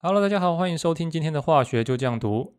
Hello，大家好，欢迎收听今天的化学就这样读。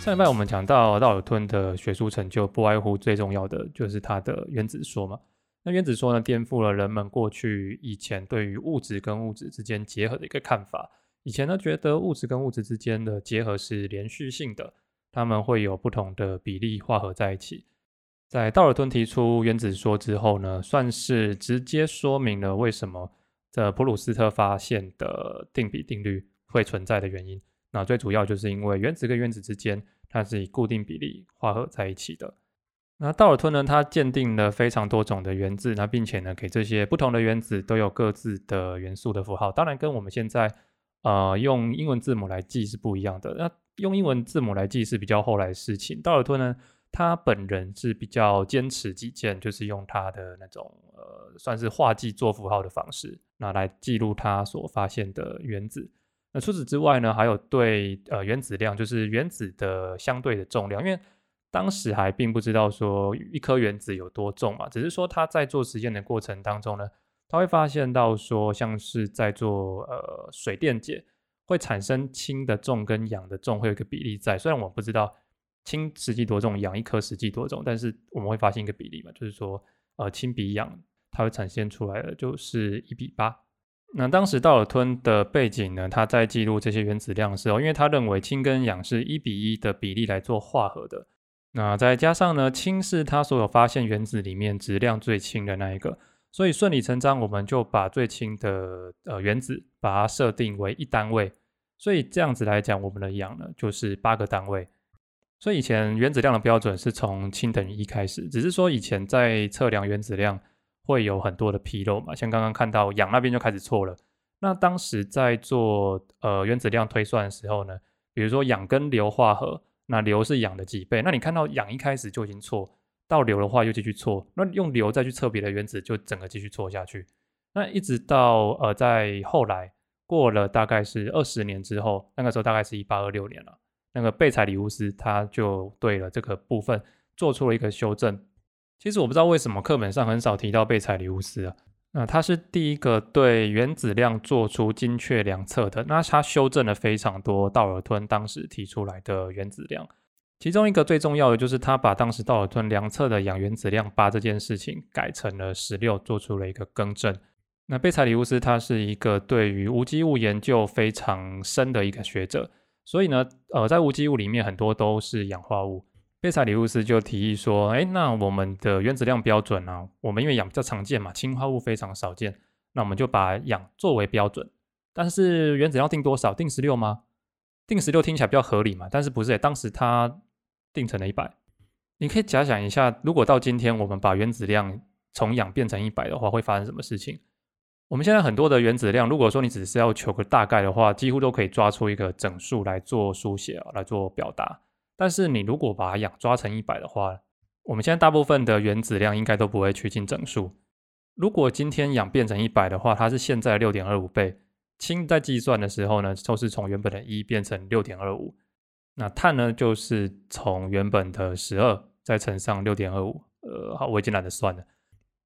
上一拜我们讲到道尔顿的学术成就，不外乎最重要的就是他的原子说嘛。那原子说呢，颠覆了人们过去以前对于物质跟物质之间结合的一个看法。以前呢，觉得物质跟物质之间的结合是连续性的，它们会有不同的比例化合在一起。在道尔顿提出原子说之后呢，算是直接说明了为什么这普鲁斯特发现的定比定律会存在的原因。那最主要就是因为原子跟原子之间。它是以固定比例化合在一起的。那道尔顿呢？他鉴定了非常多种的原子，那并且呢，给这些不同的原子都有各自的元素的符号。当然，跟我们现在呃用英文字母来记是不一样的。那用英文字母来记是比较后来的事情。道尔顿呢，他本人是比较坚持己见，就是用他的那种呃算是画记做符号的方式，那来记录他所发现的原子。那除此之外呢，还有对呃原子量，就是原子的相对的重量，因为当时还并不知道说一颗原子有多重嘛，只是说他在做实验的过程当中呢，他会发现到说，像是在做呃水电解，会产生氢的重跟氧的重会有一个比例在，虽然我不知道氢实际多重，氧一颗实际多重，但是我们会发现一个比例嘛，就是说呃氢比氧，它会呈现出来的就是一比八。那当时道尔顿的背景呢？他在记录这些原子量的时候，因为他认为氢跟氧是一比一的比例来做化合的。那再加上呢，氢是它所有发现原子里面质量最轻的那一个，所以顺理成章，我们就把最轻的呃原子把它设定为一单位。所以这样子来讲，我们的氧呢就是八个单位。所以以前原子量的标准是从氢等于一开始，只是说以前在测量原子量。会有很多的纰漏嘛？像刚刚看到氧那边就开始错了。那当时在做呃原子量推算的时候呢，比如说氧跟硫化合，那硫是氧的几倍？那你看到氧一开始就已经错，到硫的话又继续错，那用硫再去测别的原子，就整个继续错下去。那一直到呃在后来过了大概是二十年之后，那个时候大概是一八二六年了，那个贝采里乌斯他就对了这个部分做出了一个修正。其实我不知道为什么课本上很少提到贝采里乌斯啊，那他是第一个对原子量做出精确量测的，那他修正了非常多道尔顿当时提出来的原子量，其中一个最重要的就是他把当时道尔顿量测的氧原子量八这件事情改成了十六，做出了一个更正。那贝采里乌斯他是一个对于无机物研究非常深的一个学者，所以呢，呃，在无机物里面很多都是氧化物。贝采里乌斯就提议说：“哎，那我们的原子量标准呢？我们因为氧比较常见嘛，氢化物非常少见，那我们就把氧作为标准。但是原子量定多少？定十六吗？定十六听起来比较合理嘛？但是不是？当时他定成了一百。你可以假想一下，如果到今天我们把原子量从氧变成一百的话，会发生什么事情？我们现在很多的原子量，如果说你只是要求个大概的话，几乎都可以抓出一个整数来做书写啊，来做表达。”但是你如果把氧抓成一百的话，我们现在大部分的原子量应该都不会趋近整数。如果今天氧变成一百的话，它是现在六点二五倍。氢在计算的时候呢，就是从原本的一变成六点二五。那碳呢，就是从原本的十二再乘上六点二五。呃，好，我已经懒得算了。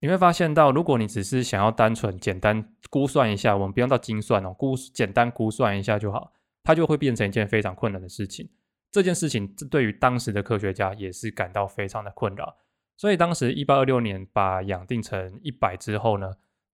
你会发现到，如果你只是想要单纯简单估算一下，我们不用到精算哦，估简单估算一下就好，它就会变成一件非常困难的事情。这件事情，这对于当时的科学家也是感到非常的困扰。所以当时一八二六年把氧定成一百之后呢，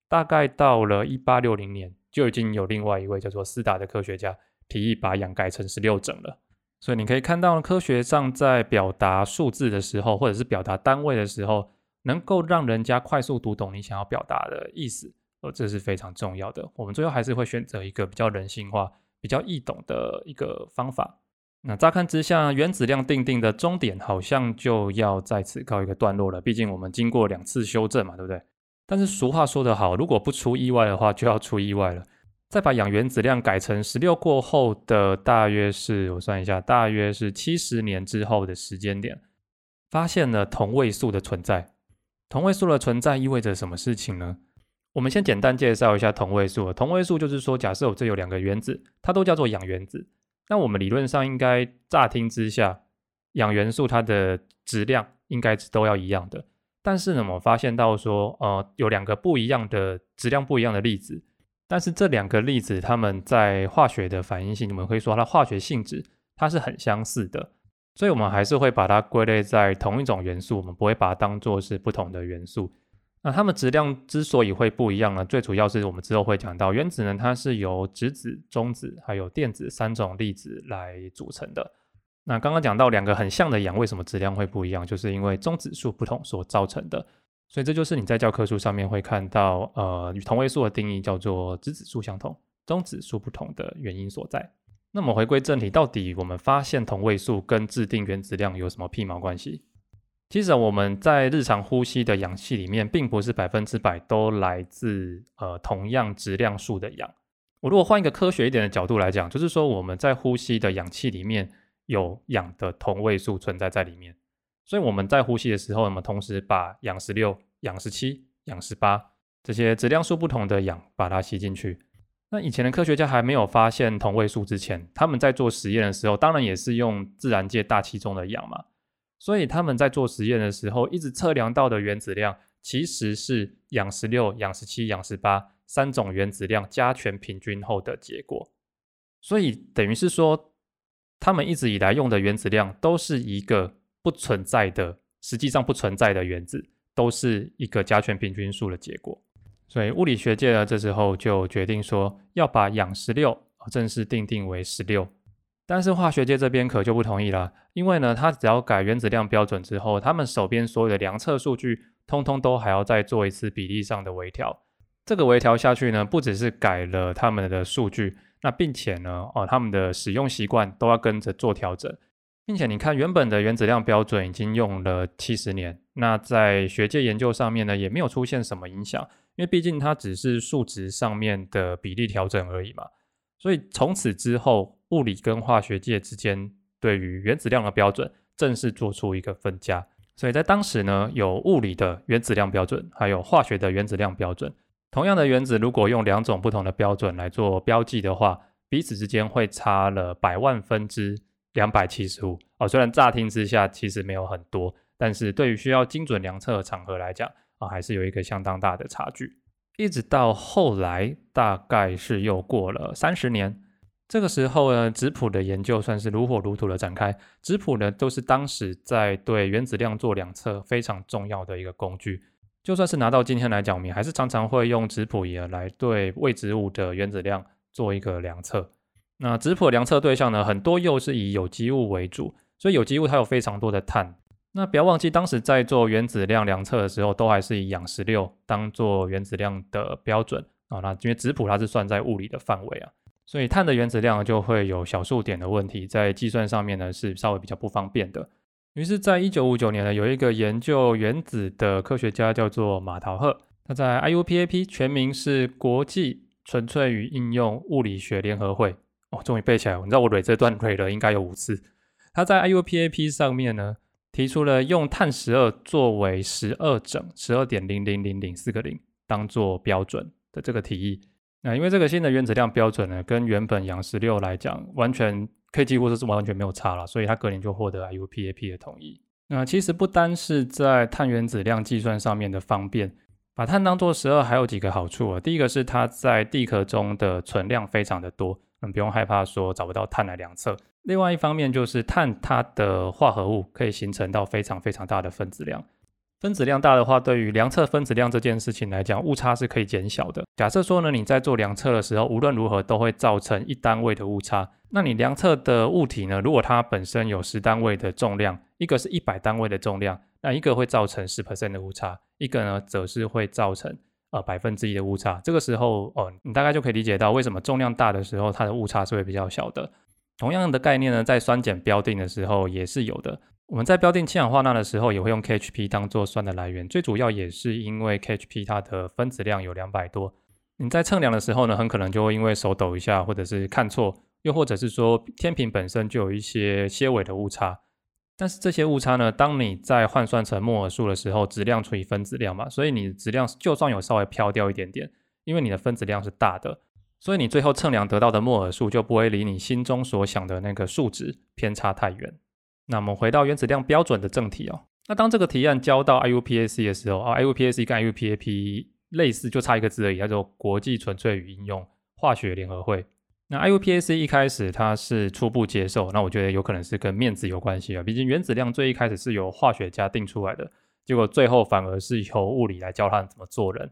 大概到了一八六零年，就已经有另外一位叫做斯达的科学家提议把氧改成十六整了。所以你可以看到，科学上在表达数字的时候，或者是表达单位的时候，能够让人家快速读懂你想要表达的意思，呃，这是非常重要的。我们最后还是会选择一个比较人性化、比较易懂的一个方法。那乍看之下，原子量定定的终点好像就要在此告一个段落了。毕竟我们经过两次修正嘛，对不对？但是俗话说得好，如果不出意外的话，就要出意外了。再把氧原子量改成十六过后的大约是，我算一下，大约是七十年之后的时间点，发现了同位素的存在。同位素的存在意味着什么事情呢？我们先简单介绍一下同位素。同位素就是说，假设我这有两个原子，它都叫做氧原子，那我们理论上应该乍听之下，氧元素它的质量应该是都要一样的。但是呢，我们发现到说，呃，有两个不一样的质量不一样的粒子，但是这两个粒子它们在化学的反应性，你们可以说它化学性质它是很相似的，所以我们还是会把它归类在同一种元素，我们不会把它当做是不同的元素。那它们质量之所以会不一样呢，最主要是我们之后会讲到，原子呢它是由质子、中子还有电子三种粒子来组成的。那刚刚讲到两个很像的氧，为什么质量会不一样？就是因为中子数不同所造成的。所以这就是你在教科书上面会看到，呃，同位素的定义叫做质子数相同，中子数不同的原因所在。那么回归正题，到底我们发现同位素跟制定原子量有什么屁毛关系？其实我们在日常呼吸的氧气里面，并不是百分之百都来自呃同样质量数的氧。我如果换一个科学一点的角度来讲，就是说我们在呼吸的氧气里面。有氧的同位素存在在里面，所以我们在呼吸的时候，我们同时把氧十六、氧十七、氧十八这些质量数不同的氧把它吸进去。那以前的科学家还没有发现同位素之前，他们在做实验的时候，当然也是用自然界大气中的氧嘛。所以他们在做实验的时候，一直测量到的原子量其实是氧十六、氧十七、氧十八三种原子量加权平均后的结果。所以等于是说。他们一直以来用的原子量都是一个不存在的，实际上不存在的原子，都是一个加权平均数的结果。所以物理学界呢，这时候就决定说要把氧十六正式定定为十六。但是化学界这边可就不同意了，因为呢，他只要改原子量标准之后，他们手边所有的量测数据，通通都还要再做一次比例上的微调。这个微调下去呢，不只是改了他们的数据。那并且呢，哦，他们的使用习惯都要跟着做调整，并且你看，原本的原子量标准已经用了七十年，那在学界研究上面呢，也没有出现什么影响，因为毕竟它只是数值上面的比例调整而已嘛。所以从此之后，物理跟化学界之间对于原子量的标准正式做出一个分家。所以在当时呢，有物理的原子量标准，还有化学的原子量标准。同样的原子，如果用两种不同的标准来做标记的话，彼此之间会差了百万分之两百七十五哦。虽然乍听之下其实没有很多，但是对于需要精准量测的场合来讲啊，还是有一个相当大的差距。一直到后来，大概是又过了三十年，这个时候呢，质谱的研究算是如火如荼的展开。质谱呢，都是当时在对原子量做量测非常重要的一个工具。就算是拿到今天来讲，我们还是常常会用质谱仪来对未知物的原子量做一个量测。那质谱量测对象呢，很多又是以有机物为主，所以有机物它有非常多的碳。那不要忘记，当时在做原子量量测的时候，都还是以氧十六当做原子量的标准啊。那因为质谱它是算在物理的范围啊，所以碳的原子量就会有小数点的问题，在计算上面呢是稍微比较不方便的。于是，在一九五九年呢，有一个研究原子的科学家叫做马陶赫，他在 IUPAP 全名是国际纯粹与应用物理学联合会哦，终于背起来。你知道我蕊这段蕊了应该有五次。他在 IUPAP 上面呢，提出了用碳十二作为十二整十二点零零零零四个零当做标准的这个提议。那因为这个新的原子量标准呢，跟原本氧十六来讲，完全。可以几乎是完全没有差了，所以它隔年就获得 IUPAP 的同意。那其实不单是在碳原子量计算上面的方便，把碳当做十二还有几个好处啊。第一个是它在地壳中的存量非常的多，嗯，不用害怕说找不到碳来量测。另外一方面就是碳它的化合物可以形成到非常非常大的分子量。分子量大的话，对于量测分子量这件事情来讲，误差是可以减小的。假设说呢，你在做量测的时候，无论如何都会造成一单位的误差。那你量测的物体呢，如果它本身有十单位的重量，一个是一百单位的重量，那一个会造成十 percent 的误差，一个呢则是会造成呃百分之一的误差。这个时候哦，你大概就可以理解到为什么重量大的时候，它的误差是会比较小的。同样的概念呢，在酸碱标定的时候也是有的。我们在标定氢氧化钠的时候，也会用 KHP 当做酸的来源。最主要也是因为 KHP 它的分子量有两百多。你在称量的时候呢，很可能就会因为手抖一下，或者是看错，又或者是说天平本身就有一些些微的误差。但是这些误差呢，当你在换算成摩尔数的时候，质量除以分子量嘛，所以你质量就算有稍微飘掉一点点，因为你的分子量是大的，所以你最后测量得到的摩尔数就不会离你心中所想的那个数值偏差太远。那我们回到原子量标准的正题哦。那当这个提案交到 IUPAC 的时候啊，IUPAC 跟 IUPAP 类似，就差一个字而已，叫做国际纯粹与应用化学联合会。那 IUPAC 一开始它是初步接受，那我觉得有可能是跟面子有关系啊。毕竟原子量最一开始是由化学家定出来的，结果最后反而是由物理来教他怎么做人。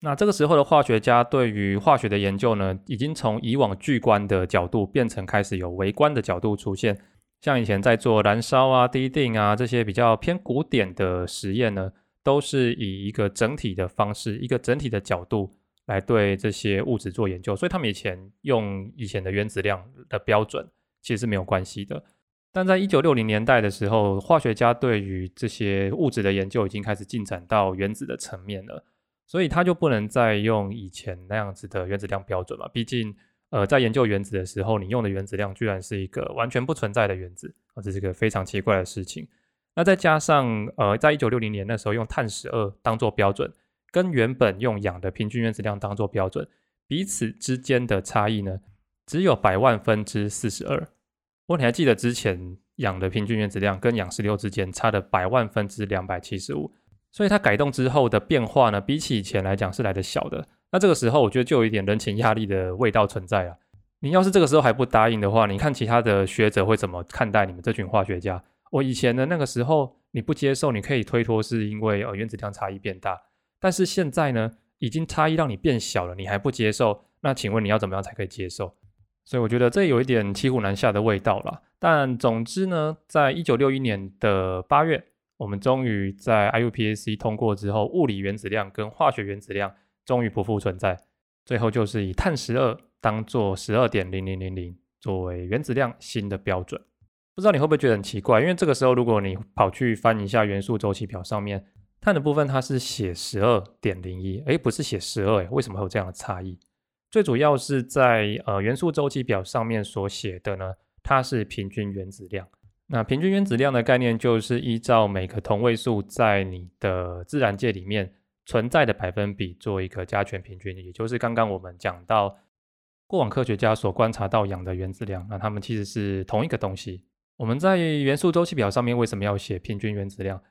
那这个时候的化学家对于化学的研究呢，已经从以往巨观的角度变成开始有微观的角度出现。像以前在做燃烧啊、滴定啊这些比较偏古典的实验呢，都是以一个整体的方式、一个整体的角度。来对这些物质做研究，所以他们以前用以前的原子量的标准其实是没有关系的。但在一九六零年代的时候，化学家对于这些物质的研究已经开始进展到原子的层面了，所以他就不能再用以前那样子的原子量标准了。毕竟，呃，在研究原子的时候，你用的原子量居然是一个完全不存在的原子，啊，这是个非常奇怪的事情。那再加上，呃，在一九六零年那时候用碳十二当做标准。跟原本用氧的平均原子量当做标准，彼此之间的差异呢，只有百万分之四十二。我你还记得之前氧的平均原子量跟氧十六之间差的百万分之两百七十五，所以它改动之后的变化呢，比起以前来讲是来的小的。那这个时候我觉得就有一点人情压力的味道存在了。你要是这个时候还不答应的话，你看其他的学者会怎么看待你们这群化学家？我以前的那个时候你不接受，你可以推脱是因为呃原子量差异变大。但是现在呢，已经差异让你变小了，你还不接受？那请问你要怎么样才可以接受？所以我觉得这有一点骑虎难下的味道了。但总之呢，在一九六一年的八月，我们终于在 IUPAC 通过之后，物理原子量跟化学原子量终于不复存在。最后就是以碳十二当做十二点零零零零作为原子量新的标准。不知道你会不会觉得很奇怪？因为这个时候如果你跑去翻一下元素周期表上面。碳的部分它是写十二点零一，哎，不是写十二，哎，为什么会有这样的差异？最主要是在呃元素周期表上面所写的呢，它是平均原子量。那平均原子量的概念就是依照每个同位素在你的自然界里面存在的百分比做一个加权平均，也就是刚刚我们讲到过往科学家所观察到氧的原子量，那它们其实是同一个东西。我们在元素周期表上面为什么要写平均原子量？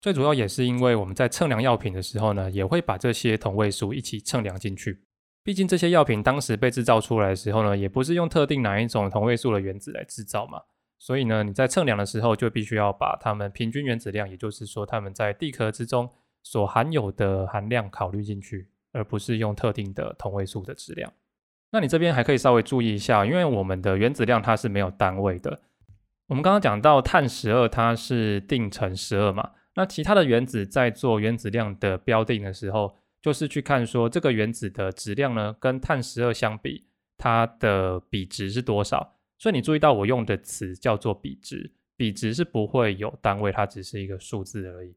最主要也是因为我们在测量药品的时候呢，也会把这些同位素一起测量进去。毕竟这些药品当时被制造出来的时候呢，也不是用特定哪一种同位素的原子来制造嘛，所以呢，你在测量的时候就必须要把它们平均原子量，也就是说它们在地壳之中所含有的含量考虑进去，而不是用特定的同位素的质量。那你这边还可以稍微注意一下，因为我们的原子量它是没有单位的。我们刚刚讲到碳十二，它是定成十二嘛。那其他的原子在做原子量的标定的时候，就是去看说这个原子的质量呢，跟碳十二相比，它的比值是多少。所以你注意到我用的词叫做比值，比值是不会有单位，它只是一个数字而已。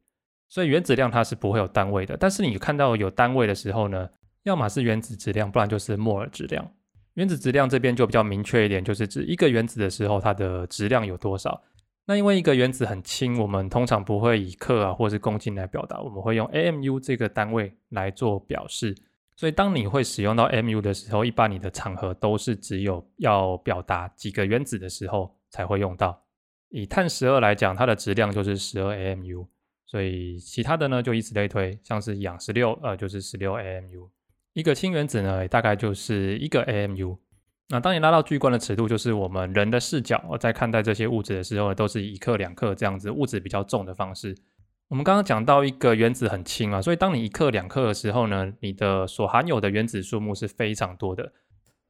所以原子量它是不会有单位的。但是你看到有单位的时候呢，要么是原子质量，不然就是摩尔质量。原子质量这边就比较明确一点，就是指一个原子的时候，它的质量有多少。那因为一个原子很轻，我们通常不会以克啊或是公斤来表达，我们会用 AMU 这个单位来做表示。所以当你会使用到 MU 的时候，一般你的场合都是只有要表达几个原子的时候才会用到。以碳十二来讲，它的质量就是十二 AMU，所以其他的呢就以此类推，像是氧十六，呃就是十六 AMU。一个氢原子呢大概就是一个 AMU。那当你拉到巨观的尺度，就是我们人的视角在看待这些物质的时候，都是一克两克这样子，物质比较重的方式。我们刚刚讲到一个原子很轻啊，所以当你一克两克的时候呢，你的所含有的原子数目是非常多的。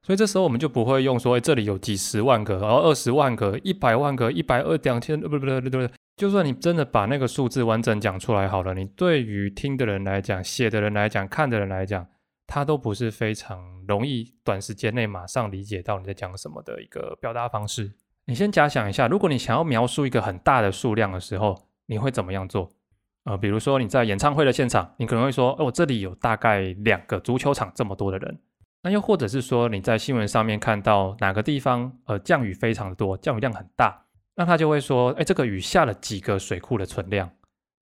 所以这时候我们就不会用说这里有几十万个，然后二十万个、一百万个、一百二两千，不不不不不，就算你真的把那个数字完整讲出来好了，你对于听的人来讲、写的人来讲、看的人来讲。它都不是非常容易短时间内马上理解到你在讲什么的一个表达方式。你先假想一下，如果你想要描述一个很大的数量的时候，你会怎么样做？呃，比如说你在演唱会的现场，你可能会说：“哦，这里有大概两个足球场这么多的人。”那又或者是说你在新闻上面看到哪个地方呃降雨非常的多，降雨量很大，那他就会说，哎，这个雨下了几个水库的存量。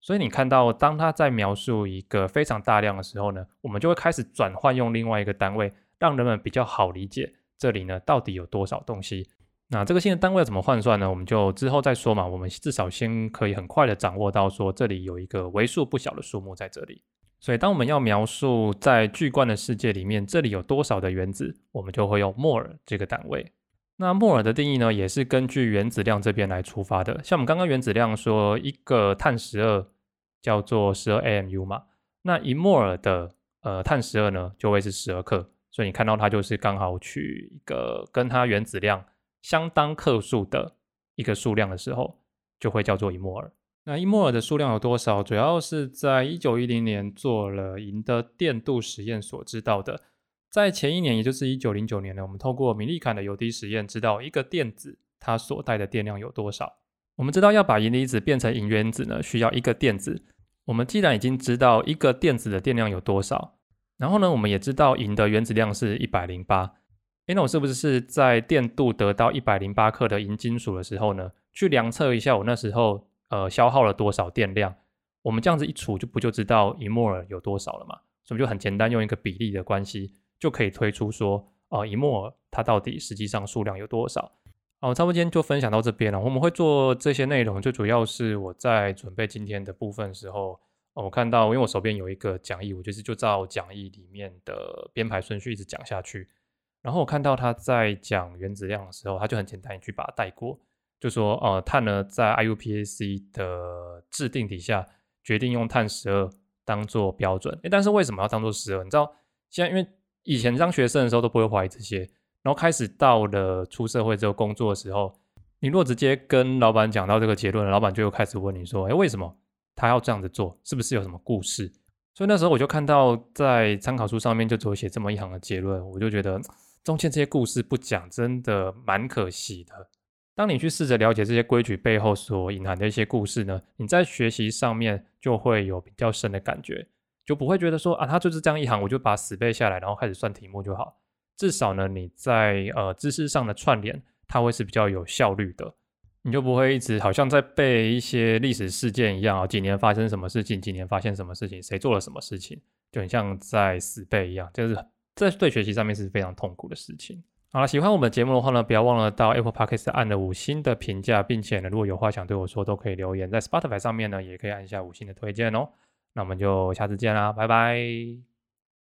所以你看到，当他在描述一个非常大量的时候呢，我们就会开始转换用另外一个单位，让人们比较好理解这里呢到底有多少东西。那这个新的单位要怎么换算呢？我们就之后再说嘛。我们至少先可以很快的掌握到说，这里有一个为数不小的数目在这里。所以当我们要描述在巨观的世界里面，这里有多少的原子，我们就会用摩尔这个单位。那摩尔的定义呢，也是根据原子量这边来出发的。像我们刚刚原子量说，一个碳十二叫做十二 AMU 嘛，那一摩尔的呃碳十二呢，就会是十二克。所以你看到它就是刚好取一个跟它原子量。相当克数的一个数量的时候，就会叫做一摩尔。那一摩尔的数量有多少？主要是在一九一零年做了银的电镀实验所知道的。在前一年，也就是一九零九年呢，我们透过米利坎的油滴实验，知道一个电子它所带的电量有多少。我们知道要把银离子变成银原子呢，需要一个电子。我们既然已经知道一个电子的电量有多少，然后呢，我们也知道银的原子量是一百零八。哎，那我是不是在电镀得到一百零八克的银金属的时候呢，去量测一下我那时候呃消耗了多少电量？我们这样子一除，就不就知道一摩尔有多少了嘛？所以就很简单，用一个比例的关系就可以推出说，呃，一摩尔它到底实际上数量有多少？好，差不多今天就分享到这边了。我们会做这些内容，最主要是我在准备今天的部分时候，我看到因为我手边有一个讲义，我就是就照讲义里面的编排顺序一直讲下去。然后我看到他在讲原子量的时候，他就很简单一句把它带过，就说呃碳呢在 IUPAC 的制定底下决定用碳十二当做标准。诶，但是为什么要当做十二？你知道现在因为以前当学生的时候都不会怀疑这些，然后开始到了出社会之后工作的时候，你如果直接跟老板讲到这个结论，老板就又开始问你说，诶，为什么他要这样子做？是不是有什么故事？所以那时候我就看到在参考书上面就只有写这么一行的结论，我就觉得。中间这些故事不讲，真的蛮可惜的。当你去试着了解这些规矩背后所隐含的一些故事呢，你在学习上面就会有比较深的感觉，就不会觉得说啊，他就是这样一行，我就把死背下来，然后开始算题目就好。至少呢，你在呃知识上的串联，它会是比较有效率的，你就不会一直好像在背一些历史事件一样啊，几年发生什么事情，几年发现什么事情，谁做了什么事情，就很像在死背一样，就是。这对学习上面是非常痛苦的事情。好了，喜欢我们节目的话呢，不要忘了到 Apple Podcast 按了五星的评价，并且呢，如果有话想对我说，都可以留言。在 Spotify 上面呢，也可以按一下五星的推荐哦。那我们就下次见啦，拜拜。